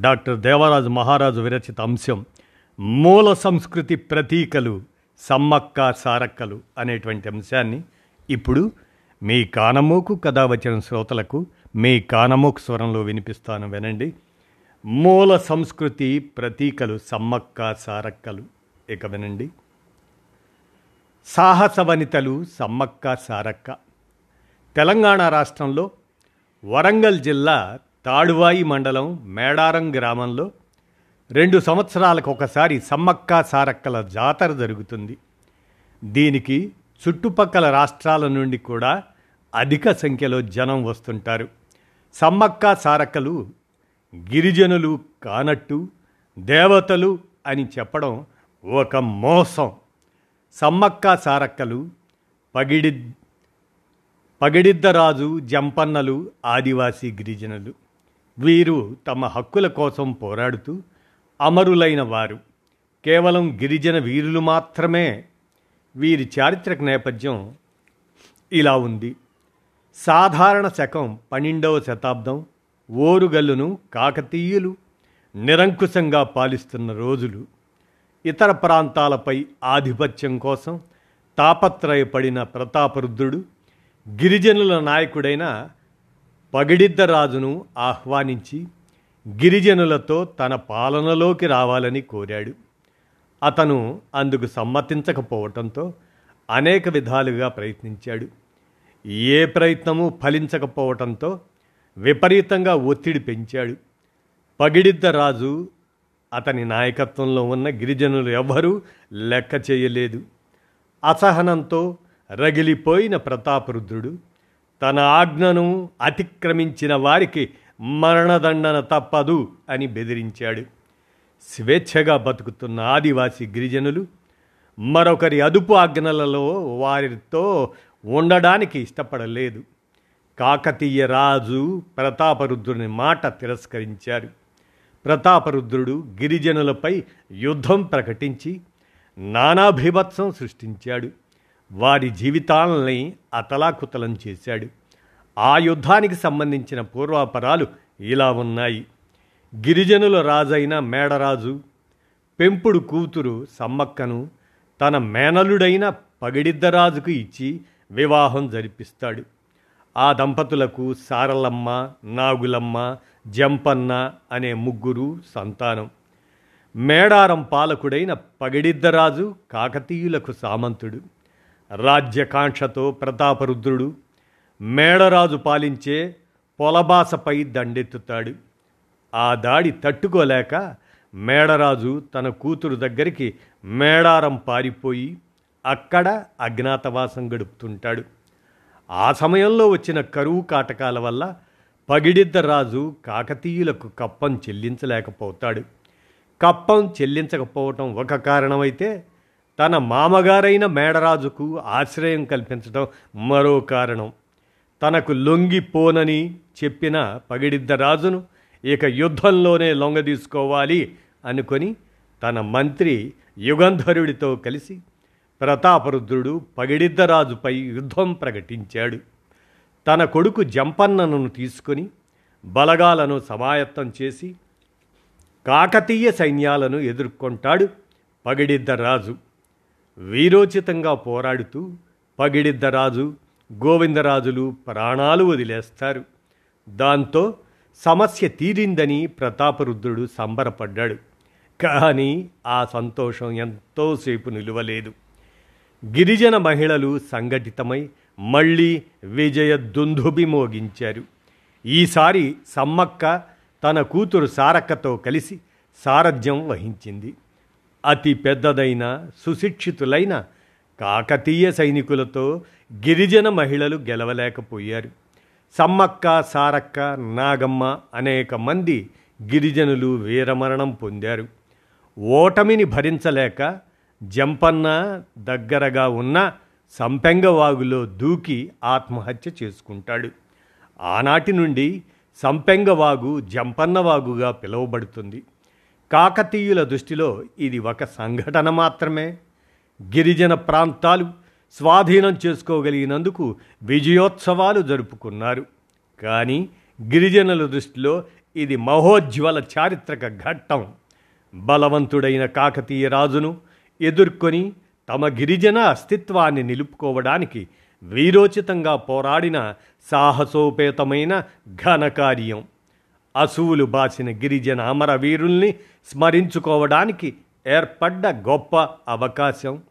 Doctor Devaraju మహారాజు విరచిత అంశం మూల సంస్కృతి ప్రతీకలు సమ్మక్క సారక్కలు అనేటువంటి అంశాన్ని ఇప్పుడు మీ కానమోకు కథ వచ్చిన శ్రోతలకు మీ కానమోకు స్వరంలో వినిపిస్తాను వినండి. మూల సంస్కృతి ప్రతీకలు సమ్మక్క సారక్కలు. ఇక వినండి. సాహస వనితలు సమ్మక్క సారక్క. తెలంగాణ రాష్ట్రంలో వరంగల్ జిల్లా తాడువాయి మండలం మేడారం గ్రామంలో రెండు సంవత్సరాలకు ఒకసారి సమ్మక్క సారక్కల జాతర జరుగుతుంది. దీనికి చుట్టుపక్కల రాష్ట్రాల నుండి కూడా అధిక సంఖ్యలో జనం వస్తుంటారు. సమ్మక్క సారక్కలు గిరిజనులు కానట్టు దేవతలు అని చెప్పడం ఒక మోసం. సమ్మక్క సారక్కలు పగిడి పగిడిద్దరాజు జంపన్నలు ఆదివాసీ గిరిజనులు. వీరు తమ హక్కుల కోసం పోరాడుతూ అమరులైన వారు. కేవలం గిరిజన వీరులు మాత్రమే వీరి చారిత్రక నేపథ్యం ఇలా ఉంది. సాధారణ శకం పన్నెండవ శతాబ్దం ఓరుగల్లును కాకతీయులు నిరంకుశంగా పాలిస్తున్న రోజులు. ఇతర ప్రాంతాలపై ఆధిపత్యం కోసం తాపత్రయపడిన ప్రతాపరుద్రుడు గిరిజనుల నాయకుడైన పగిడిద్దరాజును ఆహ్వానించి గిరిజనులతో తన పాలనలోకి రావాలని కోరాడు. అతను అందుకు సమ్మతించకపోవటంతో అనేక విధాలుగా ప్రయత్నించాడు. ఏ ప్రయత్నము ఫలించకపోవటంతో విపరీతంగా ఒత్తిడి పెంచాడు. పగిడిద్ద రాజు అతని నాయకత్వంలో ఉన్న గిరిజనులు ఎవ్వరూ లెక్క చేయలేదు. అసహనంతో రగిలిపోయిన ప్రతాపరుద్రుడు తన ఆజ్ఞను అతిక్రమించిన వారికి మరణదండన తప్పదు అని బెదిరించాడు. స్వేచ్ఛగా బతుకుతున్న ఆదివాసీ గిరిజనులు మరొకరి అదుపు ఆజ్ఞలలో వారితో ఉండడానికి ఇష్టపడలేదు. కాకతీయ రాజు ప్రతాపరుద్రుని మాట తిరస్కరించారు. ప్రతాపరుద్రుడు గిరిజనులపై యుద్ధం ప్రకటించి నానాభిభత్సం సృష్టించాడు. వారి జీవితాలని అతలాకుతలం చేశాడు. ఆ యుద్ధానికి సంబంధించిన పూర్వాపరాలు ఇలా ఉన్నాయి. గిరిజనుల రాజైన మేడరాజు పెంపుడు కూతురు సమ్మక్కను తన మేనలుడైన పగిడిద్దరాజుకు ఇచ్చి వివాహం జరిపిస్తాడు. ఆ దంపతులకు సారలమ్మ నాగులమ్మ జంపన్న అనే ముగ్గురు సంతానం. మేడారం పాలకుడైన పగిడిద్దరాజు కాకతీయులకు సామంతుడు. రాజ్యకాంక్షతో ప్రతాపరుద్రుడు మేడరాజు పాలించే పొలబాసపై దండెత్తుతాడు. ఆ దాడి తట్టుకోలేక మేడరాజు తన కూతురు దగ్గరికి మేడారం పారిపోయి అక్కడ అజ్ఞాతవాసం గడుపుతుంటాడు. ఆ సమయంలో వచ్చిన కరువు కాటకాల వల్ల పగిడిద్దరాజు కాకతీయులకు కప్పం చెల్లించలేకపోతాడు. కప్పం చెల్లించకపోవటం ఒక కారణమైతే తన మామగారైన మేడరాజుకు ఆశ్రయం కల్పించడం మరో కారణం. తనకు లొంగిపోనని చెప్పిన పగిడిద్దరాజును ఇక యుద్ధంలోనే లొంగదీసుకోవాలి అనుకొని తన మంత్రి యుగంధరుడితో కలిసి ప్రతాపరుద్రుడు పగిడిద్దరాజుపై యుద్ధం ప్రకటించాడు. తన కొడుకు జంపన్నను తీసుకొని బలగాలను సమాయత్తం చేసి కాకతీయ సైన్యాలను ఎదుర్కొంటాడు పగిడిద్దరాజు వీరోచితంగా పోరాడుతూ పగిడిద్దరాజు గోవిందరాజులు ప్రాణాలు వదిలేస్తారు. దాంతో సమస్య తీరిందని ప్రతాపరుద్రుడు సంబరపడ్డాడు. కానీ ఆ సంతోషం ఎంతోసేపు నిలువలేదు. గిరిజన మహిళలు సంఘటితమై మళ్ళీ విజయ దుందుబి మోగించారు. ఈసారి సమ్మక్క తన కూతురు సారక్కతో కలిసి సారథ్యం వహించింది. అతి పెద్దదైన సుశిక్షితులైన కాకతీయ సైనికులతో గిరిజన మహిళలు గెలవలేకపోయారు. సమ్మక్క సారక్క నాగమ్మ అనేక మంది గిరిజనులు వీరమరణం పొందారు. ఓటమిని భరించలేక జంపన్న దగ్గరగా ఉన్న సంపెంగవాగులో దూకి ఆత్మహత్య చేసుకుంటాడు. ఆనాటి నుండి సంపెంగవాగు జంపన్నవాగుగా పిలువబడుతుంది. కాకతీయుల దృష్టిలో ఇది ఒక సంఘటన మాత్రమే. గిరిజన ప్రాంతాలు స్వాధీనం చేసుకోగలిగినందుకు విజయోత్సవాలు జరుపుకున్నారు. కానీ గిరిజనుల దృష్టిలో ఇది మహోజ్వల చారిత్రక ఘట్టం. బలవంతుడైన కాకతీయ రాజును ఎదుర్కొని తమ గిరిజన అస్తిత్వాన్ని నిలుపుకోవడానికి వీరోచితంగా పోరాడిన సాహసోపేతమైన ఘనకార్యం. అసువులు బాసిన గిరిజన అమరవీరుల్ని స్మరించుకోవడానికి ఏర్పడ్డ గొప్ప అవకాశం.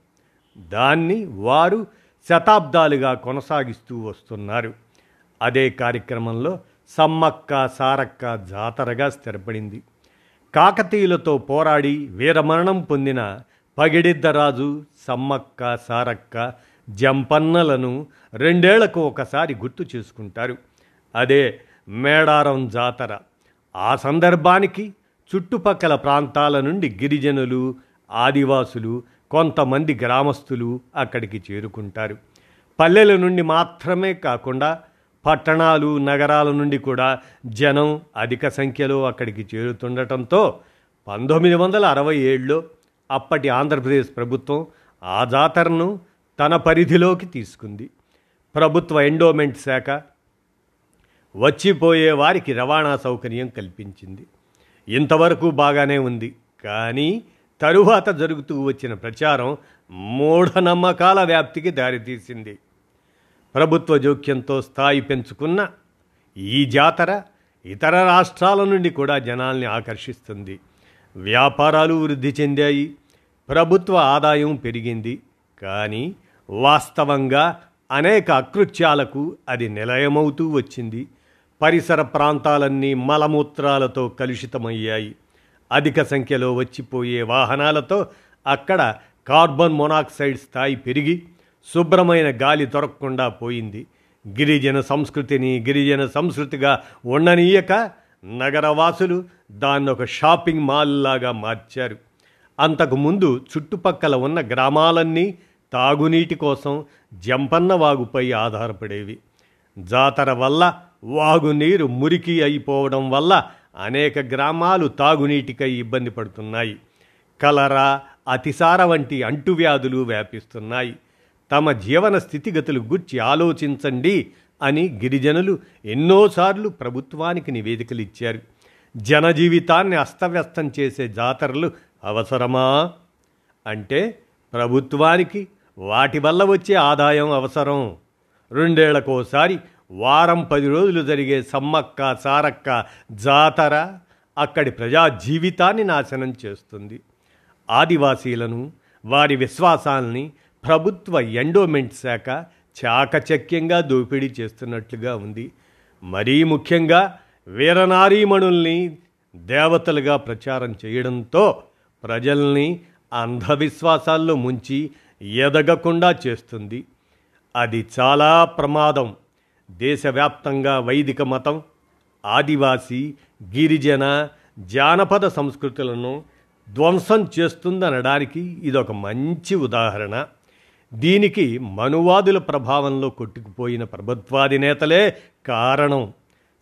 దాన్ని వారు శతాబ్దాలుగా కొనసాగిస్తూ వస్తున్నారు. అదే కార్యక్రమంలో సమ్మక్క సారక్క జాతరగా స్థిరపడింది. కాకతీయులతో పోరాడి వీరమరణం పొందిన పగిడిద్దరాజు సమ్మక్క సారక్క జంపన్నలను రెండేళ్ళకు ఒకసారి గుర్తు చేసుకుంటారు. అదే మేడారం జాతర. ఆ సందర్భానికి చుట్టుపక్కల ప్రాంతాల నుండి గిరిజనులు ఆదివాసులు కొంతమంది గ్రామస్తులు అక్కడికి చేరుకుంటారు. పల్లెల నుండి మాత్రమే కాకుండా పట్టణాలు నగరాల నుండి కూడా జనం అధిక సంఖ్యలో అక్కడికి చేరుతుండటంతో పంతొమ్మిది వందల అరవై ఏడులో అప్పటి ఆంధ్రప్రదేశ్ ప్రభుత్వం ఆ జాతరను తన పరిధిలోకి తీసుకుంది. ప్రభుత్వ ఎండోమెంట్ శాఖ వచ్చిపోయే వారికి రవాణా సౌకర్యం కల్పించింది. ఇంతవరకు బాగానే ఉంది. కానీ తరువాత జరుగుతూ వచ్చిన ప్రచారం మూఢనమ్మకాల వ్యాప్తికి దారితీసింది. ప్రభుత్వ జోక్యంతో స్థాయి పెంచుకున్న ఈ జాతర ఇతర రాష్ట్రాల నుండి కూడా జనాల్ని ఆకర్షిస్తుంది. వ్యాపారాలు వృద్ధి చెందాయి. ప్రభుత్వ ఆదాయం పెరిగింది. కానీ వాస్తవంగా అనేక అకృత్యాలకు అది నిలయమవుతూ వచ్చింది. పరిసర ప్రాంతాలన్నీ మలమూత్రాలతో కలుషితమయ్యాయి. అధిక సంఖ్యలో వచ్చిపోయే వాహనాలతో అక్కడ కార్బన్ మొనాక్సైడ్ స్థాయి పెరిగి శుభ్రమైన గాలి దొరకకుండా పోయింది. గిరిజన సంస్కృతిని గిరిజన సంస్కృతిగా ఉండనీయక నగరవాసులు దాన్ని ఒక షాపింగ్ మాల్లాగా మార్చారు. అంతకుముందు చుట్టుపక్కల ఉన్న గ్రామాలన్నీ తాగునీటి కోసం జంపన్న వాగుపై ఆధారపడేవి. జాతర వల్ల వాగునీరు మురికి అయిపోవడం వల్ల అనేక గ్రామాలు తాగునీటికై ఇబ్బంది పడుతున్నాయి. కలరా అతిసార వంటి అంటువ్యాధులు వ్యాపిస్తున్నాయి. తమ జీవన స్థితిగతులు గుర్చి ఆలోచించండి అని గిరిజనులు ఎన్నోసార్లు ప్రభుత్వానికి నివేదికలు ఇచ్చారు జనజీవితాన్ని అస్తవ్యస్తం చేసే జాతరలు అవసరమా? అంటే ప్రభుత్వానికి వాటి వల్ల వచ్చే ఆదాయం అవసరం. రెండేళ్ళకోసారి వారం పది రోజులు జరిగే సమ్మక్క సారక్క జాతర అక్కడి ప్రజా జీవితాన్ని నాశనం చేస్తుంది. ఆదివాసీలను వారి విశ్వాసాల్ని ప్రభుత్వ ఎండోమెంట్ శాఖ చాకచక్యంగా దోపిడీ చేస్తున్నట్లుగా ఉంది. మరీ ముఖ్యంగా వీరనారీమణుల్ని దేవతలుగా ప్రచారం చేయడంతో ప్రజల్ని అంధవిశ్వాసాల్లో ముంచి ఎదగకుండా చేస్తుంది. అది చాలా ప్రమాదం. దేశవ్యాప్తంగా వైదిక మతం ఆదివాసీ గిరిజన జానపద సంస్కృతులను ధ్వంసం చేస్తుందనడానికి ఇదొక మంచి ఉదాహరణ. దీనికి మనువాదుల ప్రభావంలో కొట్టుకుపోయిన ప్రభుత్వాధినేతలే కారణం.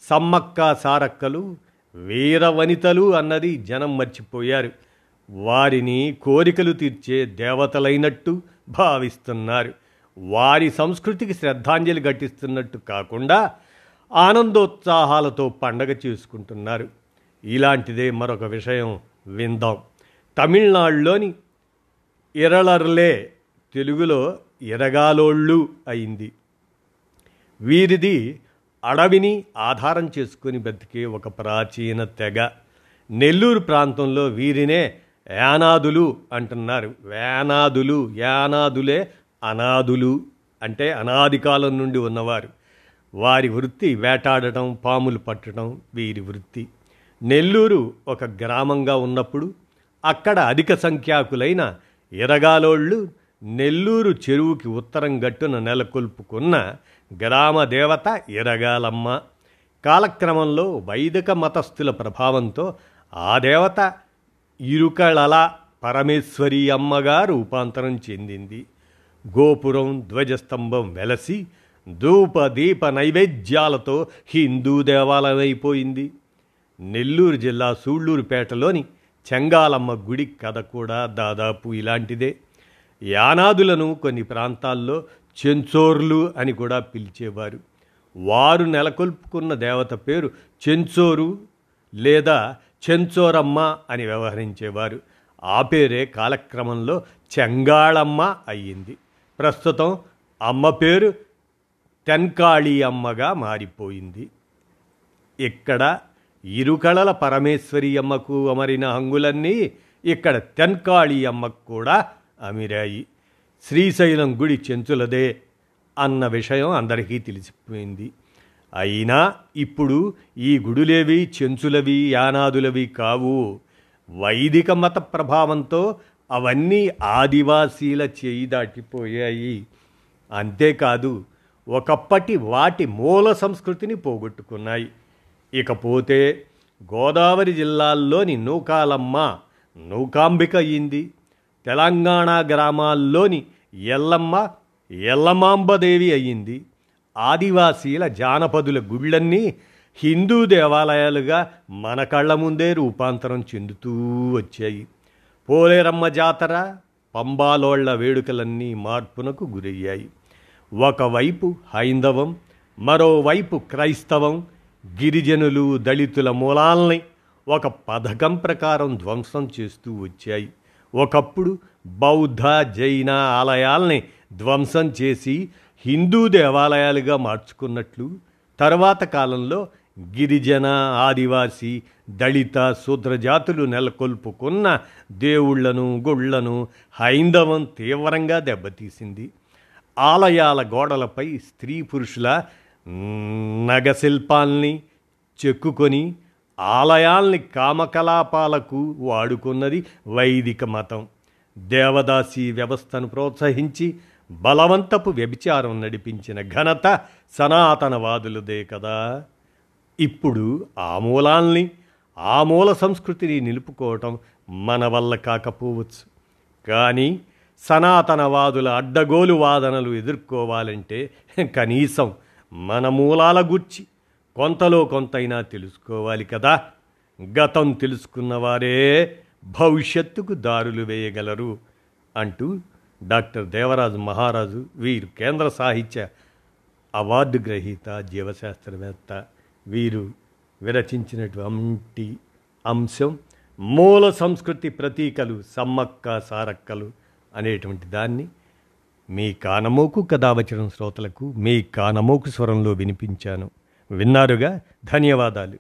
సమ్మక్క సారక్కలు వీర వనితలు అన్నది జనం మర్చిపోయారు. వారిని కోరికలు తీర్చే దేవతలైనట్టు భావిస్తున్నారు. వారి సంస్కృతికి శ్రద్ధాంజలి ఘటిస్తున్నట్టు కాకుండా ఆనందోత్సాహాలతో పండగ చేసుకుంటున్నారు. ఇలాంటిదే మరొక విషయం విందాం. తమిళనాడులోని ఇరళర్లే తెలుగులో ఇరగాలోళ్ళు అయింది. వీరిది అడవిని ఆధారం చేసుకుని బతికే ఒక ప్రాచీన తెగ. నెల్లూరు ప్రాంతంలో వీరినే యానాదులు అంటున్నారు. వేనాదులు యానాదులే అనాదులు అంటే అనాది కాలం నుండి ఉన్నవారు. వారి వృత్తి వేటాడటం పాములు పట్టడం వీరి వృత్తి. నెల్లూరు ఒక గ్రామంగా ఉన్నప్పుడు అక్కడ అధిక సంఖ్యాకులైన ఇరగాలోళ్ళు నెల్లూరు చెరువుకి ఉత్తరం గట్టున నెలకొల్పుకున్న గ్రామ దేవత ఇరగాలమ్మ కాలక్రమంలో వైదిక మతస్థుల ప్రభావంతో ఆ దేవత ఇరుకళల పరమేశ్వరి అమ్మగా రూపాంతరం చెందింది. గోపురం ధ్వజస్తంభం వెలసి ధూప దీప నైవేద్యాలతో హిందూ దేవాలయం అయిపోయింది నెల్లూరు జిల్లా సూళ్ళూరుపేటలోని చెంగాలమ్మ గుడి కథ కూడా దాదాపు ఇలాంటిదే. యానాదులను కొన్ని ప్రాంతాల్లో చెంచోర్లు అని కూడా పిలిచేవారు. వారు నెలకొల్పుకున్న దేవత పేరు చెంచోరు లేదా చెంచోరమ్మ అని వ్యవహరించేవారు. ఆ పేరే కాలక్రమంలో చెంగాళమ్మ అయ్యింది. ప్రస్తుతం అమ్మ పేరు తెన్కాళీ అమ్మగా మారిపోయింది. ఇక్కడ ఇరుకళల పరమేశ్వరి అమ్మకు అమరిన హంగులన్నీ ఇక్కడ తెన్కాళీ అమ్మకు కూడా అమిరాయి. శ్రీశైలం గుడి చెంచులదే అన్న విషయం అందరికీ తెలిసిపోయింది. అయినా ఇప్పుడు ఈ గుడులేవి చెంచులవి యానాదులవి కావు. వైదిక మత ప్రభావంతో అవన్నీ ఆదివాసీల చేయి దాటిపోయాయి. అంతేకాదు ఒకప్పటి వాటి మూల సంస్కృతిని పోగొట్టుకున్నాయి. ఇకపోతే గోదావరి జిల్లాల్లోని నూకాలమ్మ నూకాంబిక అయింది. తెలంగాణ గ్రామాల్లోని ఎల్లమ్మ ఎల్లమాంబదేవి అయ్యింది ఆదివాసీల జానపదుల గుళ్ళన్నీ హిందూ దేవాలయాలుగా మన కళ్ళ ముందే రూపాంతరం చెందుతూ వచ్చాయి. పోలేరమ్మ జాతర పంబాలోళ్ళ వేడుకలన్నీ మార్పునకు గురయ్యాయి. ఒకవైపు హైందవం మరోవైపు క్రైస్తవం గిరిజనులు దళితుల మూలాల్ని ఒక పథకం ప్రకారం ధ్వంసం చేస్తూ వచ్చాయి. ఒకప్పుడు బౌద్ధ జైన ఆలయాల్ని ధ్వంసం చేసి హిందూ దేవాలయాలుగా మార్చుకున్నట్లు తర్వాత కాలంలో గిరిజన ఆదివాసి దళిత శూద్రజాతులు నెలకొల్పుకున్న దేవుళ్ళను గుళ్ళను హైందవం తీవ్రంగా దెబ్బతీసింది. ఆలయాల గోడలపై స్త్రీ పురుషుల నగశిల్పాల్ని చెక్కుకొని ఆలయాల్ని కామకలాపాలకు వాడుకున్నది వైదిక మతం. దేవదాసి వ్యవస్థను ప్రోత్సహించి బలవంతపు వ్యభిచారం నడిపించిన ఘనత సనాతనవాదులదే కదా. ఇప్పుడు ఆ మూలాల్ని ఆ మూల సంస్కృతిని నిలుపుకోవటం మన వల్ల కాకపోవచ్చు. కానీ సనాతనవాదుల అడ్డగోలు వాదనలు ఎదుర్కోవాలంటే కనీసం మన మూలాల గుర్చి కొంతలో కొంతైనా తెలుసుకోవాలి కదా. గతం తెలుసుకున్నవారే భవిష్యత్తుకు దారులు వేయగలరు అంటూ డాక్టర్ దేవరాజు మహారాజు వీరు కేంద్ర సాహిత్య అవార్డు గ్రహీత జీవశాస్త్రవేత్త వీరు విరచించినటువంటి అంశం మూల సంస్కృతి ప్రతీకలు సమ్మక్క సారక్కలు అనేటువంటి దాన్ని మీ కానమోకు కథావచనం శ్రోతలకు మీ కానమోకు స్వరంలో వినిపించాను. విన్నారుగా? ధన్యవాదాలు.